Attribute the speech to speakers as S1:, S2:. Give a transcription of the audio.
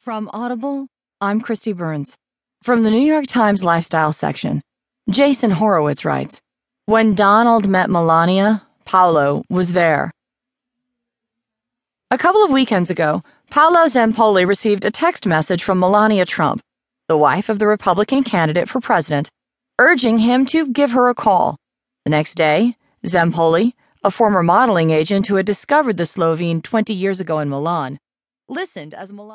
S1: From Audible, I'm Kristi Burns. From the New York Times Lifestyle section, Jason Horowitz writes When Donald met Melania, Paolo was there. A couple of weekends ago, Paolo Zampoli received a text message from Melania Trump, the wife of the Republican candidate for president, urging him to give her a call. The next day, Zampoli, a former modeling agent who had discovered the Slovene 20 years ago in Milan, listened as Melania